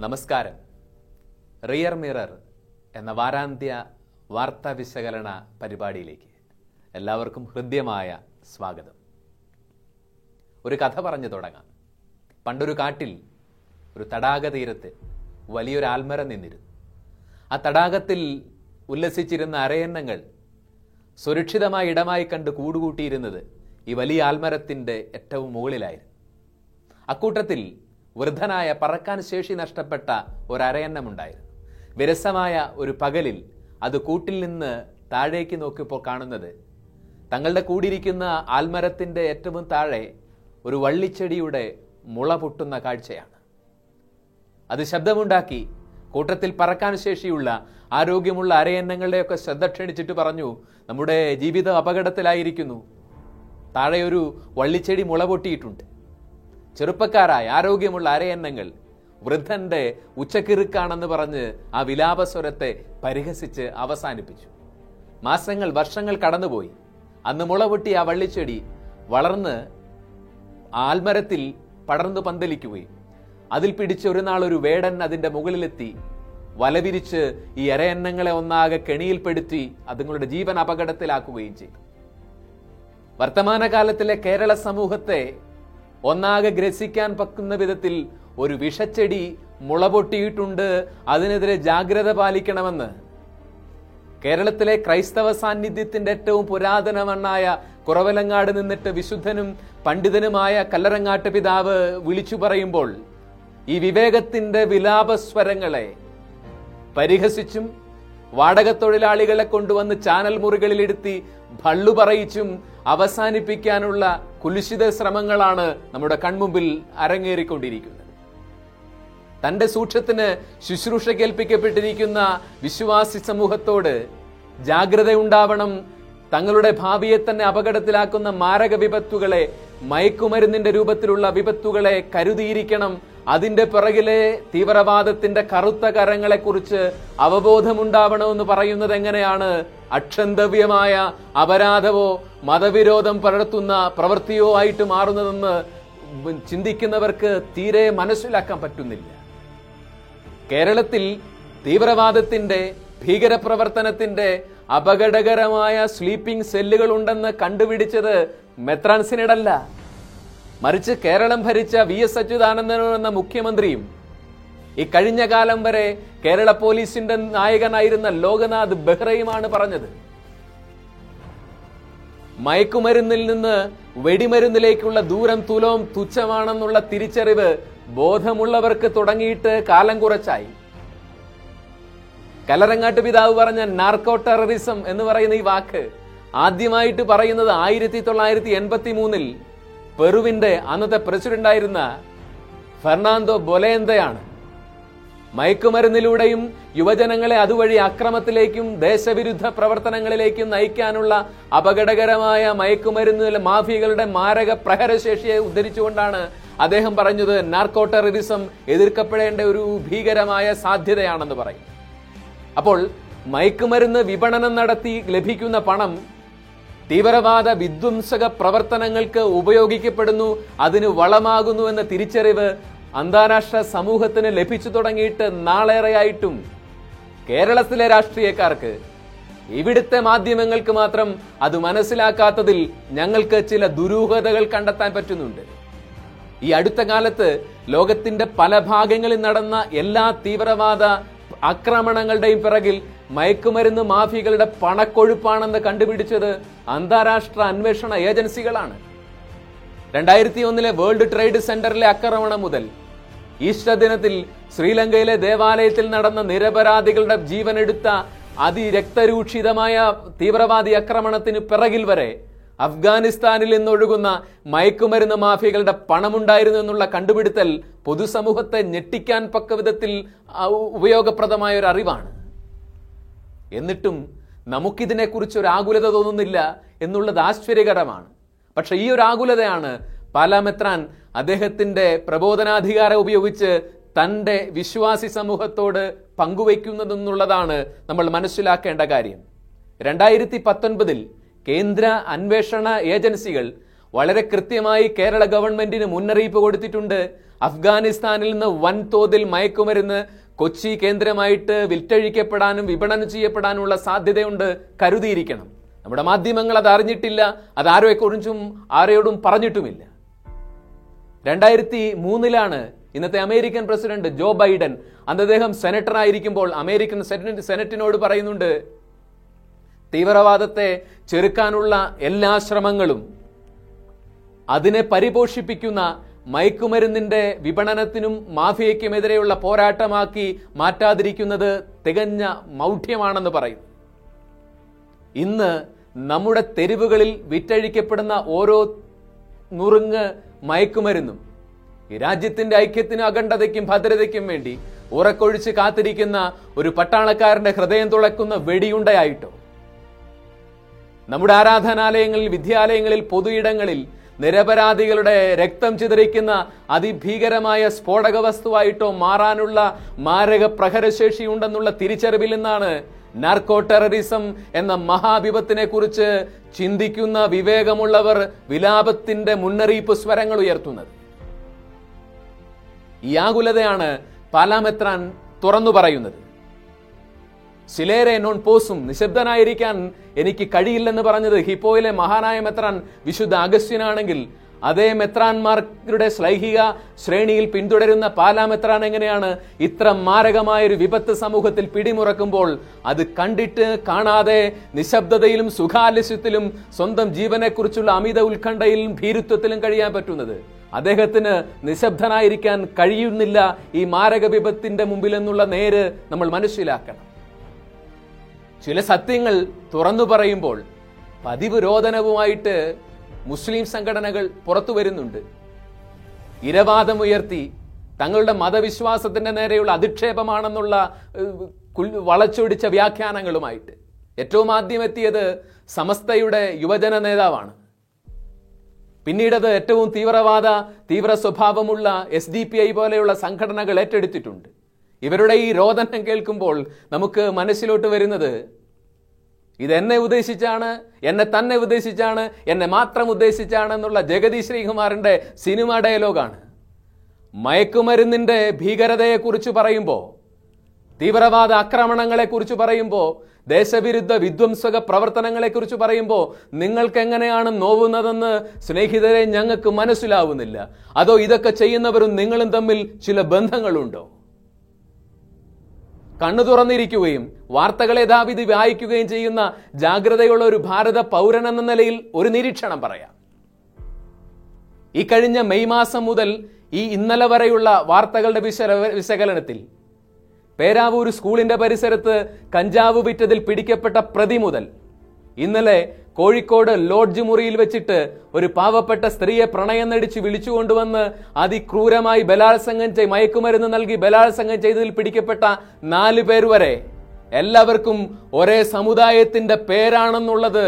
നമസ്കാരം. Rear mirror എന്ന വാരാന്ത്യ വാർത്താ വിശകലന പരിപാടിയിലേക്ക് എല്ലാവർക്കും ഹൃദ്യമായ സ്വാഗതം. ഒരു കഥ പറഞ്ഞു തുടങ്ങാം. പണ്ടൊരു കാട്ടിൽ ഒരു തടാക തീരത്ത് വലിയൊരു ആൽമരം നിന്നിരുന്നു. ആ തടാകത്തിൽ ഉല്ലസിച്ചിരുന്ന അരയന്നങ്ങൾ സുരക്ഷിതമായ ഇടമായി കണ്ട് കൂടുകൂട്ടിയിരുന്നത് ഈ വലിയ ആൽമരത്തിന്റെ ഏറ്റവും മുകളിലായിരുന്നു. അക്കൂട്ടത്തിൽ വൃദ്ധനായ പറക്കാൻ ശേഷി നഷ്ടപ്പെട്ട ഒരു അരയന്നമുണ്ടായിരുന്നു വിരസമായ ഒരു പകലിൽ അത് കൂട്ടിൽ നിന്ന് താഴേക്ക് നോക്കിയപ്പോൾ കാണുന്നത് തങ്ങളുടെ കൂടിയിരിക്കുന്ന ആൽമരത്തിന്റെ ഏറ്റവും താഴെ ഒരു വള്ളിച്ചെടിയുടെ മുള പൊട്ടുന്ന കാഴ്ചയാണ്. അത് ശബ്ദമുണ്ടാക്കി കൂട്ടത്തിൽ പറക്കാൻ ശേഷിയുള്ള ആരോഗ്യമുള്ള അരയന്നങ്ങളുടെയൊക്കെ ശ്രദ്ധ ക്ഷണിച്ചിട്ട് പറഞ്ഞു നമ്മുടെ ജീവിതം അപകടത്തിലായിരിക്കുന്നു. താഴെ ഒരു വള്ളിച്ചെടി മുള പൊട്ടിയിട്ടുണ്ട്. ചെറുപ്പക്കാരായ ആരോഗ്യമുള്ള അരയന്നങ്ങൾ വൃദ്ധന്റെ ഉച്ചക്കിറുക്കാണെന്ന് പറഞ്ഞ് ആ വിലാപസ്വരത്തെ പരിഹസിച്ച് അവസാനിപ്പിച്ചു. മാസങ്ങൾ വർഷങ്ങൾ കടന്നുപോയി. അന്ന് മുളപൊട്ടി ആ വള്ളിച്ചെടി വളർന്ന് ആൽമരത്തിൽ പടർന്നു പന്തലിക്കുകയും അതിൽ പിടിച്ച് ഒരു നാൾ ഒരു വേടൻ അതിന്റെ മുകളിലെത്തി വലവിരിച്ച് ഈ അരയന്നങ്ങളെ ഒന്നാകെ കെണിയിൽപ്പെടുത്തി അതുങ്ങളുടെ ജീവൻ അപകടത്തിലാക്കുകയും ചെയ്തു. വർത്തമാനകാലത്തിലെ കേരള സമൂഹത്തെ ഒന്നാകെ ഗ്രസിക്കാൻ പക്കുന്ന വിധത്തിൽ ഒരു വിഷച്ചെടി മുളപൊട്ടിയിട്ടുണ്ട്. അതിനെതിരെ ജാഗ്രത പാലിക്കണമെന്ന് കേരളത്തിലെ ക്രൈസ്തവ സാന്നിധ്യത്തിന്റെ ഏറ്റവും പുരാതനമണ്ണായ കുറവലങ്ങാട് നിന്നിട്ട് വിശുദ്ധനും പണ്ഡിതനുമായ കല്ലറങ്ങാട്ട് പിതാവ് വിളിച്ചു പറയുമ്പോൾ ഈ വിവേകത്തിന്റെ വിലാപസ്വരങ്ങളെ പരിഹസിച്ചും വാടക തൊഴിലാളികളെ കൊണ്ടുവന്ന് ചാനൽ മുറികളിലിരുത്തി ഭള്ളു പറയിച്ചും അവസാനിപ്പിക്കാനുള്ള കുലുഷിത ശ്രമങ്ങളാണ് നമ്മുടെ കൺമുമ്പിൽ അരങ്ങേറിക്കൊണ്ടിരിക്കുന്നത്. തന്റെ സൂക്ഷത്തിന് ശുശ്രൂഷ കേൾപ്പിക്കപ്പെട്ടിരിക്കുന്ന വിശ്വാസി സമൂഹത്തോട് ജാഗ്രത ഉണ്ടാവണം തങ്ങളുടെ ഭാവിയെ തന്നെ അപകടത്തിലാക്കുന്ന മാരക വിപത്തുകളെ മയക്കുമരുന്നിന്റെ രൂപത്തിലുള്ള വിപത്തുകളെ കരുതിയിരിക്കണം. അതിന്റെ പിറകിലെ തീവ്രവാദത്തിന്റെ കറുത്ത കരങ്ങളെക്കുറിച്ച് അവബോധമുണ്ടാവണമെന്ന് പറയുന്നത് എങ്ങനെയാണ്? അക്ഷന്തവ്യമായ അപരാധമോ മതവിരോധം പടർത്തുന്ന പ്രവൃത്തിയോ ആയിട്ട് മാറുന്നതെന്ന് ചിന്തിക്കുന്നവർക്ക് തീരെ മനസ്സിലാക്കാൻ പറ്റുന്നില്ല. കേരളത്തിൽ തീവ്രവാദത്തിന്റെ ഭീകരപ്രവർത്തനത്തിന്റെ അപകടകരമായ സ്ലീപ്പിംഗ് സെല്ലുകൾ ഉണ്ടെന്ന് കണ്ടുപിടിച്ചത് മെത്രാൻസിനിടല്ല. മറിച്ച് കേരളം ഭരിച്ച വി എസ് അച്യുതാനന്ദനോ എന്ന മുഖ്യമന്ത്രിയും ഈ കഴിഞ്ഞ കാലം വരെ കേരള പോലീസിന്റെ നായകനായിരുന്ന ലോകനാഥ് ബെഹ്റയുമാണ് പറഞ്ഞത്. മയക്കുമരുന്നിൽ നിന്ന് വെടിമരുന്നിലേക്കുള്ള ദൂരം തുലവും തുച്ഛമാണെന്നുള്ള തിരിച്ചറിവ് ബോധമുള്ളവർക്ക് തുടങ്ങിയിട്ട് കാലം കുറച്ചായി. കലരങ്ങാട്ട് പിതാവ് പറഞ്ഞ നാർക്കോ ടെററിസം എന്ന് പറയുന്ന ഈ വാക്ക് ആദ്യമായിട്ട് പറയുന്നത് ആയിരത്തി തൊള്ളായിരത്തി എൺപത്തി മൂന്നിൽ പെറുവിന്റെ അന്നത്തെ പ്രസിഡന്റായിരുന്ന ഫെർണാണ്ടോ ബൊലേന്തയാണ്. മയക്കുമരുന്നിലൂടെയും യുവജനങ്ങളെ അതുവഴി അക്രമത്തിലേക്കും ദേശവിരുദ്ധ പ്രവർത്തനങ്ങളിലേക്കും നയിക്കാനുള്ള അപകടകരമായ മയക്കുമരുന്ന് മാഫിയകളുടെ മാരക പ്രഹരശേഷിയെ ഉദ്ധരിച്ചുകൊണ്ടാണ് അദ്ദേഹം പറഞ്ഞത് നാർക്കോ ടെററിസം എതിർക്കപ്പെടേണ്ട ഒരു ഭീകരമായ സാധ്യതയാണെന്ന് പറയും. അപ്പോൾ മയക്കുമരുന്ന് വിപണനം നടത്തി ലഭിക്കുന്ന പണം തീവ്രവാദ വിധ്വംസക പ്രവർത്തനങ്ങൾക്ക് ഉപയോഗിക്കപ്പെടുന്നു അതിന് വളമാകുന്നു എന്ന തിരിച്ചറിവ് അന്താരാഷ്ട്ര സമൂഹത്തിന് ലഭിച്ചു തുടങ്ങിയിട്ട് നാളേറെയായിട്ടും കേരളത്തിലെ രാഷ്ട്രീയക്കാർക്ക് ഇവിടുത്തെ മാധ്യമങ്ങൾക്ക് മാത്രം അത് മനസ്സിലാക്കാത്തതിൽ ഞങ്ങൾക്ക് ചില ദുരൂഹതകൾ കണ്ടെത്താൻ പറ്റുന്നുണ്ട്. ഈ അടുത്ത കാലത്ത് ലോകത്തിന്റെ പല ഭാഗങ്ങളിൽ നടന്ന എല്ലാ തീവ്രവാദ ആക്രമണങ്ങളുടെയും പിറകിൽ മയക്കുമരുന്ന് മാഫിയകളുടെ പണക്കൊഴുപ്പാണെന്ന് കണ്ടുപിടിച്ചത് അന്താരാഷ്ട്ര അന്വേഷണ ഏജൻസികളാണ്. രണ്ടായിരത്തി ഒന്നിലെ വേൾഡ് ട്രേഡ് സെന്ററിലെ ആക്രമണം മുതൽ ഈസ്റ്റർ ദിനത്തിൽ ശ്രീലങ്കയിലെ ദേവാലയത്തിൽ നടന്ന നിരപരാധികളുടെ ജീവനെടുത്ത അതിരക്തരൂക്ഷിതമായ തീവ്രവാദി ആക്രമണത്തിന് പിറകിൽ വരെ അഫ്ഗാനിസ്ഥാനിൽ നിന്നൊഴുകുന്ന മയക്കുമരുന്ന് മാഫിയകളുടെ പണമുണ്ടായിരുന്നു എന്നുള്ള കണ്ടുപിടുത്തൽ പൊതുസമൂഹത്തെ ഞെട്ടിക്കാൻ പക്ക വിധത്തിൽ ഉപയോഗപ്രദമായ ഒരു അറിവാണ്. എന്നിട്ടും നമുക്കിതിനെക്കുറിച്ച് ഒരു ആകുലത തോന്നുന്നില്ല എന്നുള്ളത് ആശ്ചര്യകരമാണ്. പക്ഷെ ഈ ഒരു ആകുലതയാണ് പാലാമെത്രാൻ അദ്ദേഹത്തിന്റെ പ്രബോധനാധികാരം ഉപയോഗിച്ച് തന്റെ വിശ്വാസി സമൂഹത്തോട് പങ്കുവയ്ക്കുന്നതെന്നുള്ളതാണ് നമ്മൾ മനസ്സിലാക്കേണ്ട കാര്യം. രണ്ടായിരത്തി പത്തൊൻപതിൽ കേന്ദ്ര അന്വേഷണ ഏജൻസികൾ വളരെ കൃത്യമായി കേരള ഗവൺമെന്റിന് മുന്നറിയിപ്പ് കൊടുത്തിട്ടുണ്ട്. അഫ്ഗാനിസ്ഥാനിൽ നിന്ന് വൻതോതിൽ മയക്കുമരുന്ന് കൊച്ചി കേന്ദ്രമായിട്ട് വിറ്റഴിക്കപ്പെടാനും വിപണനം ചെയ്യപ്പെടാനുമുള്ള സാധ്യതയുണ്ട് കരുതിയിരിക്കണം. നമ്മുടെ മാധ്യമങ്ങൾ അത് അറിഞ്ഞിട്ടില്ല അത് ആരോയെക്കുറിച്ചും ആരെയോടും പറഞ്ഞിട്ടുമില്ല. രണ്ടായിരത്തി മൂന്നിലാണ് ഇന്നത്തെ അമേരിക്കൻ പ്രസിഡന്റ് ജോ ബൈഡൻ അന്ന് അദ്ദേഹം സെനറ്റർ ആയിരിക്കുമ്പോൾ അമേരിക്കൻ സെനറ്റ് സെനറ്റിനോട് പറയുന്നുണ്ട് തീവ്രവാദത്തെ ചെറുക്കാനുള്ള എല്ലാ ശ്രമങ്ങളും അതിനെ പരിപോഷിപ്പിക്കുന്ന മയക്കുമരുന്നിന്റെ വിപണനത്തിനും മാഫിയയ്ക്കുമെതിരെയുള്ള പോരാട്ടമാക്കി മാറ്റാതിരിക്കുന്നത് തികഞ്ഞ മൗഢ്യമാണെന്ന് പറയും ഇന്ന് നമ്മുടെ തെരുവുകളിൽ വിറ്റഴിക്കപ്പെടുന്ന ഓരോ നുറുങ്ങ് മയക്കുമരുന്നും രാജ്യത്തിന്റെ ഐക്യത്തിനും അഖണ്ഡതയ്ക്കും ഭദ്രതയ്ക്കും വേണ്ടി ഉറക്കൊഴിച്ച് കാത്തിരിക്കുന്ന ഒരു പട്ടാളക്കാരന്റെ ഹൃദയം തുളക്കുന്ന വെടിയുണ്ടയായിട്ടോ? നമ്മുടെ ആരാധനാലയങ്ങളിൽ വിദ്യാലയങ്ങളിൽ പൊതുയിടങ്ങളിൽ നിരപരാധികളുടെ രക്തം ചിതറിക്കുന്ന അതിഭീകരമായ സ്ഫോടക വസ്തുവായിട്ടോ മാറാനുള്ള മാരക പ്രഹരശേഷി ഉണ്ടെന്നുള്ള തിരിച്ചറിവിൽ നിന്നാണ് നാർക്കോ ടെററിസം എന്ന മഹാവിപത്തിനെ കുറിച്ച് ചിന്തിക്കുന്ന വിവേകമുള്ളവർ വിലാപത്തിന്റെ മുന്നറിയിപ്പ് സ്വരങ്ങൾ ഉയർത്തുന്നത്. ഈ ആകുലതയാണ് പാലാമെത്രാൻ തുറന്നു പറയുന്നത്. സിലേരെ നോൺ പോസും നിശബ്ദനായിരിക്കാൻ എനിക്ക് കഴിയില്ലെന്ന് പറഞ്ഞത് ഹിപ്പോയിലെ മഹാനായ മെത്രാൻ വിശുദ്ധ അഗസ്ത്യനാണെങ്കിൽ അതേ മെത്രാന്മാരുടെ ശ്ലൈഹിക ശ്രേണിയിൽ പിന്തുടരുന്ന പാലാ മെത്രാൻ എങ്ങനെയാണ് ഇത്ര മാരകമായ ഒരു വിപത്ത് സമൂഹത്തിൽ പിടിമുറക്കുമ്പോൾ അത് കണ്ടിട്ട് കാണാതെ നിശബ്ദതയിലും സുഖാലസ്യത്തിലും സ്വന്തം ജീവനെക്കുറിച്ചുള്ള അമിത ഉത്കണ്ഠയിലും ഭീരുത്വത്തിലും കഴിയാൻ പറ്റുന്നത്? അദ്ദേഹത്തിന് നിശബ്ദനായിരിക്കാൻ കഴിയുന്നില്ല ഈ മാരക വിപത്തിന്റെ മുമ്പിൽ എന്നുള്ള നേര് നമ്മൾ മനസ്സിലാക്കണം. ചില സത്യങ്ങൾ തുറന്നു പറയുമ്പോൾ പതിവ് രോദനവുമായിട്ട് മുസ്ലിം സംഘടനകൾ പുറത്തു വരുന്നുണ്ട്. ഇരവാദമുയർത്തി തങ്ങളുടെ മതവിശ്വാസത്തിന്റെ നേരെയുള്ള അധിക്ഷേപമാണെന്നുള്ള വളച്ചൊടിച്ച വ്യാഖ്യാനങ്ങളുമായിട്ട്. ഏറ്റവും ആദ്യം എത്തിയത് സമസ്തയുടെ യുവജന നേതാവാണ്. പിന്നീടത് ഏറ്റവും തീവ്രവാദ തീവ്ര സ്വഭാവമുള്ള എസ് ഡി പി ഐ പോലെയുള്ള സംഘടനകൾ ഏറ്റെടുത്തിട്ടുണ്ട്. ഇവരുടെ ഈ രോദനം കേൾക്കുമ്പോൾ നമുക്ക് മനസ്സിലോട്ട് വരുന്നത് ഇത് എന്നെ ഉദ്ദേശിച്ചാണ് എന്നെ തന്നെ ഉദ്ദേശിച്ചാണ് എന്നെ മാത്രം ഉദ്ദേശിച്ചാണ് എന്നുള്ള ജഗതി ശ്രീകുമാറിന്റെ സിനിമ ഡയലോഗാണ്. മയക്കുമരുന്നിന്റെ ഭീകരതയെക്കുറിച്ച് പറയുമ്പോൾ തീവ്രവാദ ആക്രമണങ്ങളെക്കുറിച്ച് പറയുമ്പോൾ ദേശവിരുദ്ധ വിധ്വംസക പ്രവർത്തനങ്ങളെക്കുറിച്ച് പറയുമ്പോൾ നിങ്ങൾക്ക് എങ്ങനെയാണ് നോവുന്നതെന്ന് സ്നേഹിതരെ ഞങ്ങൾക്ക് മനസ്സിലാവുന്നില്ല. അതോ ഇതൊക്കെ ചെയ്യുന്നവരും നിങ്ങളും തമ്മിൽ ചില ബന്ധങ്ങളുണ്ടോ? കണ്ണു തുറന്നിരിക്കുകയും വാർത്തകൾ യഥാവിധി വായിക്കുകയും ചെയ്യുന്ന ജാഗ്രതയുള്ള ഒരു ഭാരത പൗരൻ എന്ന നിലയിൽ ഒരു നിരീക്ഷണം പറയാം. ഈ കഴിഞ്ഞ മെയ് മാസം മുതൽ ഈ ഇന്നലെ വരെയുള്ള വാർത്തകളുടെ വിശ വിശകലനത്തിൽ പേരാവൂർ സ്കൂളിന്റെ പരിസരത്ത് കഞ്ചാവ് വിറ്റതിൽ പിടിക്കപ്പെട്ട പ്രതി മുതൽ ഇന്നലെ കോഴിക്കോട് ലോഡ്ജ് മുറിയിൽ വെച്ചിട്ട് ഒരു പാവപ്പെട്ട സ്ത്രീയെ പ്രണയം നടിച്ച് വിളിച്ചുകൊണ്ടുവന്ന് അതിക്രൂരമായി ബലാത്സംഗം ചെയ് മയക്കുമരുന്ന് നൽകി ബലാത്സംഗം ചെയ്തതിൽ പിടിക്കപ്പെട്ട നാല് പേർ വരെ. എല്ലാവർക്കും ഒരേ സമുദായത്തിന്റെ പേരാണെന്നുള്ളത്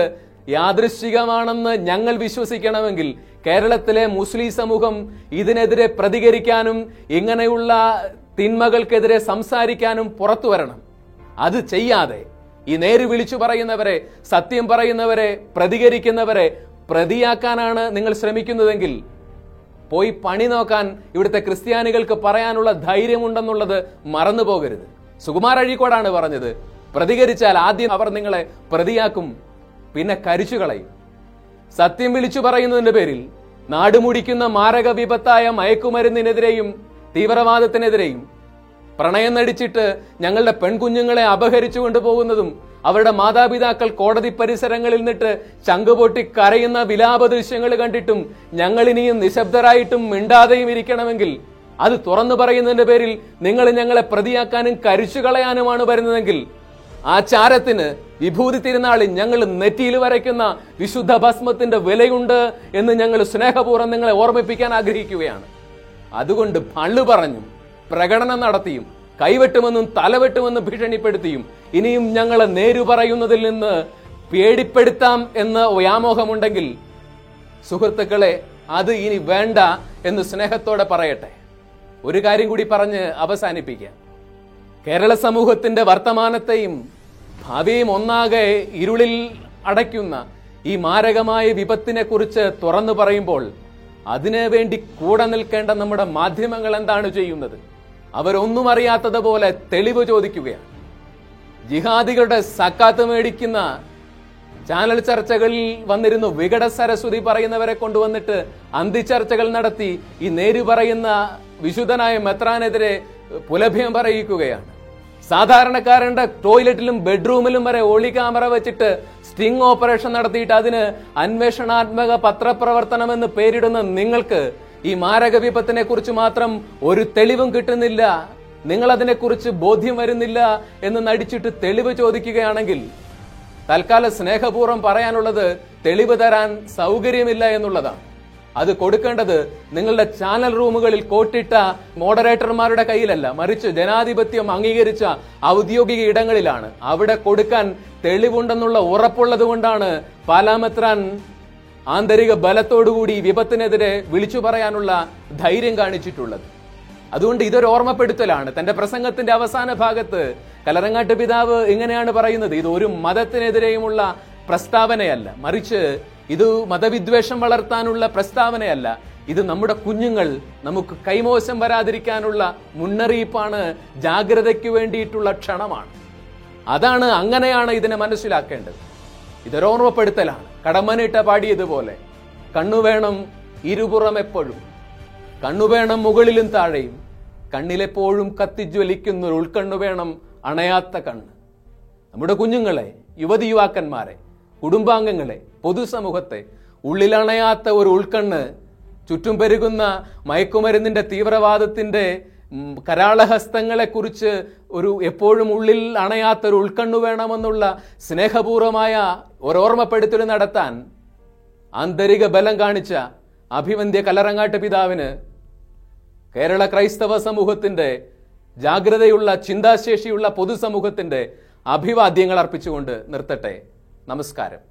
യാദൃശ്ചികമാണെന്ന് ഞങ്ങൾ വിശ്വസിക്കണമെങ്കിൽ കേരളത്തിലെ മുസ്ലിം സമൂഹം ഇതിനെതിരെ പ്രതികരിക്കാനും ഇങ്ങനെയുള്ള തിന്മകൾക്കെതിരെ സംസാരിക്കാനും പുറത്തു വരണം. അത് ചെയ്യാതെ ഈ നേര് വിളിച്ചു പറയുന്നവരെ സത്യം പറയുന്നവരെ പ്രതികരിക്കുന്നവരെ പ്രതിയാക്കാനാണ് നിങ്ങൾ ശ്രമിക്കുന്നതെങ്കിൽ പോയി പണി നോക്കാൻ ഇവിടുത്തെ ക്രിസ്ത്യാനികൾക്ക് പറയാനുള്ള ധൈര്യമുണ്ടെന്നുള്ളത് മറന്നു പോകരുത് സുകുമാർ അഴീക്കോടാണ് പറഞ്ഞത്. പ്രതികരിച്ചാൽ ആദ്യം അവർ നിങ്ങളെ പ്രതിയാക്കും പിന്നെ കരിച്ചു കളയും സത്യം വിളിച്ചു പറയുന്നതിന്റെ പേരിൽ നാടുമുടിക്കുന്ന മാരക വിപത്തായ മയക്കുമരുന്നിനെതിരെയും തീവ്രവാദത്തിനെതിരെയും പ്രണയം നടിച്ചിട്ട് ഞങ്ങളുടെ പെൺകുഞ്ഞുങ്ങളെ അപഹരിച്ചു കൊണ്ടുപോകുന്നതും അവരുടെ മാതാപിതാക്കൾ കോടതി പരിസരങ്ങളിൽ നിന്നിട്ട് ചങ്കുപൊട്ടി കരയുന്ന വിലാപ ദൃശ്യങ്ങൾ കണ്ടിട്ടും ഞങ്ങൾ ഇനിയും നിശബ്ദരായിട്ടും മിണ്ടാതെയും ഇരിക്കണമെങ്കിൽ അത് തുറന്നു പറയുന്നതിന്റെ പേരിൽ നിങ്ങൾ ഞങ്ങളെ പ്രതിയാക്കാനും കരിച്ചു കളയാനുമാണ് വരുന്നതെങ്കിൽ ആ ചാരത്തിന് വിഭൂതി തിരുനാളിൽ ഞങ്ങൾ നെറ്റിയിൽ വരയ്ക്കുന്ന വിശുദ്ധ ഭസ്മത്തിന്റെ വിലയുണ്ട് എന്ന് ഞങ്ങൾ സ്നേഹപൂർവം നിങ്ങളെ ഓർമ്മിപ്പിക്കാൻ ആഗ്രഹിക്കുകയാണ്. അതുകൊണ്ട് പള്ളു പറഞ്ഞും പ്രകടനം നടത്തിയും കൈവെട്ടുമെന്നും തലവെട്ടുമെന്നും ഭീഷണിപ്പെടുത്തിയും ഇനിയും ഞങ്ങളെ നേരു പറയുന്നതിൽ നിന്ന് പേടിപ്പെടുത്താം എന്ന് വ്യാമോഹമുണ്ടെങ്കിൽ സുഹൃത്തുക്കളെ അത് ഇനി വേണ്ട എന്ന് സ്നേഹത്തോടെ പറയട്ടെ. ഒരു കാര്യം കൂടി പറഞ്ഞ് അവസാനിപ്പിക്കാം. കേരള സമൂഹത്തിന്റെ വർത്തമാനത്തെയും ഭാവിയും ഒന്നാകെ ഇരുളിൽ അടയ്ക്കുന്ന ഈ മാരകമായ വിപത്തിനെ കുറിച്ച് തുറന്നു പറയുമ്പോൾ അതിനു വേണ്ടി കൂടെ നിൽക്കേണ്ട നമ്മുടെ മാധ്യമങ്ങൾ എന്താണ് ചെയ്യുന്നത്? അവരൊന്നും അറിയാത്തതുപോലെ തെളിവ് ചോദിക്കുകയാണ്. ജിഹാദികളുടെ സക്കാത്ത് മേടിക്കുന്ന ചാനൽ ചർച്ചകളിൽ വന്നിരുന്നു. വികട സരസ്വതി പറയുന്നവരെ കൊണ്ടുവന്നിട്ട് അന്തിച്ചർച്ചകൾ നടത്തി. ഈ നേര് പറയുന്ന വിശുദ്ധനായ മെത്രാനെതിരെ പുലഭ്യം പറയിക്കുകയാണ് സാധാരണക്കാരന്റെ ടോയ്ലറ്റിലും ബെഡ്റൂമിലും വരെ ഒളി ക്യാമറ വെച്ചിട്ട് സ്റ്റിംഗ് ഓപ്പറേഷൻ നടത്തിയിട്ട് അതിന് അന്വേഷണാത്മക പത്രപ്രവർത്തനം എന്ന് പേരിടുന്ന നിങ്ങൾക്ക് ഈ മാരക വിപത്തിനെ കുറിച്ച് മാത്രം ഒരു തെളിവും കിട്ടുന്നില്ല. നിങ്ങൾ അതിനെക്കുറിച്ച് ബോധ്യം വരുന്നില്ല എന്ന് നടിച്ചിട്ട് തെളിവ് ചോദിക്കുകയാണെങ്കിൽ തൽക്കാല സ്നേഹപൂർവം പറയാനുള്ളത് തെളിവ് തരാൻ സൗകര്യമില്ല എന്നുള്ളതാണ്. അത് കൊടുക്കേണ്ടത് നിങ്ങളുടെ ചാനൽ റൂമുകളിൽ കോട്ടിട്ട മോഡറേറ്റർമാരുടെ കയ്യിലല്ല മറിച്ച് ജനാധിപത്യം അംഗീകരിച്ച ഔദ്യോഗിക ഇടങ്ങളിലാണ്. അവിടെ കൊടുക്കാൻ തെളിവുണ്ടെന്നുള്ള ഉറപ്പുള്ളത് കൊണ്ടാണ് പാലാമെത്രാൻ ആന്തരിക ബലത്തോടുകൂടി വിപത്തിനെതിരെ വിളിച്ചു പറയാനുള്ള ധൈര്യം കാണിച്ചിട്ടുള്ളത്. അതുകൊണ്ട് ഇതൊരു ഓർമ്മപ്പെടുത്തലാണ്. തന്റെ പ്രസംഗത്തിന്റെ അവസാന ഭാഗത്ത് കലറങ്ങാട്ട് പിതാവ് ഇങ്ങനെയാണ് പറയുന്നത്. ഇത് ഒരു മതത്തിനെതിരെയുമുള്ള പ്രസ്താവനയല്ല. മറിച്ച് ഇത് മതവിദ്വേഷം വളർത്താനുള്ള പ്രസ്താവനയല്ല. ഇത് നമ്മുടെ കുഞ്ഞുങ്ങൾ നമുക്ക് കൈമോശം വരാതിരിക്കാനുള്ള മുന്നറിയിപ്പാണ് ജാഗ്രതയ്ക്ക് വേണ്ടിയിട്ടുള്ള ക്ഷണമാണ്. അതാണ് അങ്ങനെയാണ് ഇതിനെ മനസ്സിലാക്കേണ്ടത്. ഇതൊരു ഓർമ്മപ്പെടുത്തലാണ്. കടമ്മനിട്ട പാടിയതുപോലെ. കണ്ണുവേണം ഇരുപുറം എപ്പോഴും. കണ്ണുവേണം മുകളിലും താഴെയും. കണ്ണിലെപ്പോഴും കത്തിജ്വലിക്കുന്ന ഒരു ഉൾക്കണ്ണു വേണം അണയാത്ത കണ്ണ്. നമ്മുടെ കുഞ്ഞുങ്ങളെ യുവതി യുവാക്കന്മാരെ കുടുംബാംഗങ്ങളെ പൊതുസമൂഹത്തെ ഉള്ളിലണയാത്ത ഒരു ഉൾക്കണ്ണ് ചുറ്റും പെരുകുന്ന മയക്കുമരുന്നിന്റെ തീവ്രവാദത്തിന്റെ ഉം, കരാളഹസ്തങ്ങളെ കുറിച്ച് ഒരു എപ്പോഴും ഉള്ളിൽ അണയാത്തൊരു ഉൾക്കണ്ണു വേണമെന്നുള്ള സ്നേഹപൂർവമായ ഒരോർമ്മപ്പെടുത്തൽ നടത്താൻ ആന്തരിക ബലം കാണിച്ച അഭിവന്ധ്യ കലറങ്ങാട്ട് പിതാവിന് കേരള ക്രൈസ്തവ സമൂഹത്തിന്റെ ജാഗ്രതയുള്ള ചിന്താശേഷിയുള്ള പൊതുസമൂഹത്തിന്റെ അഭിവാദ്യങ്ങൾ അർപ്പിച്ചുകൊണ്ട് നിർത്തട്ടെ. നമസ്കാരം.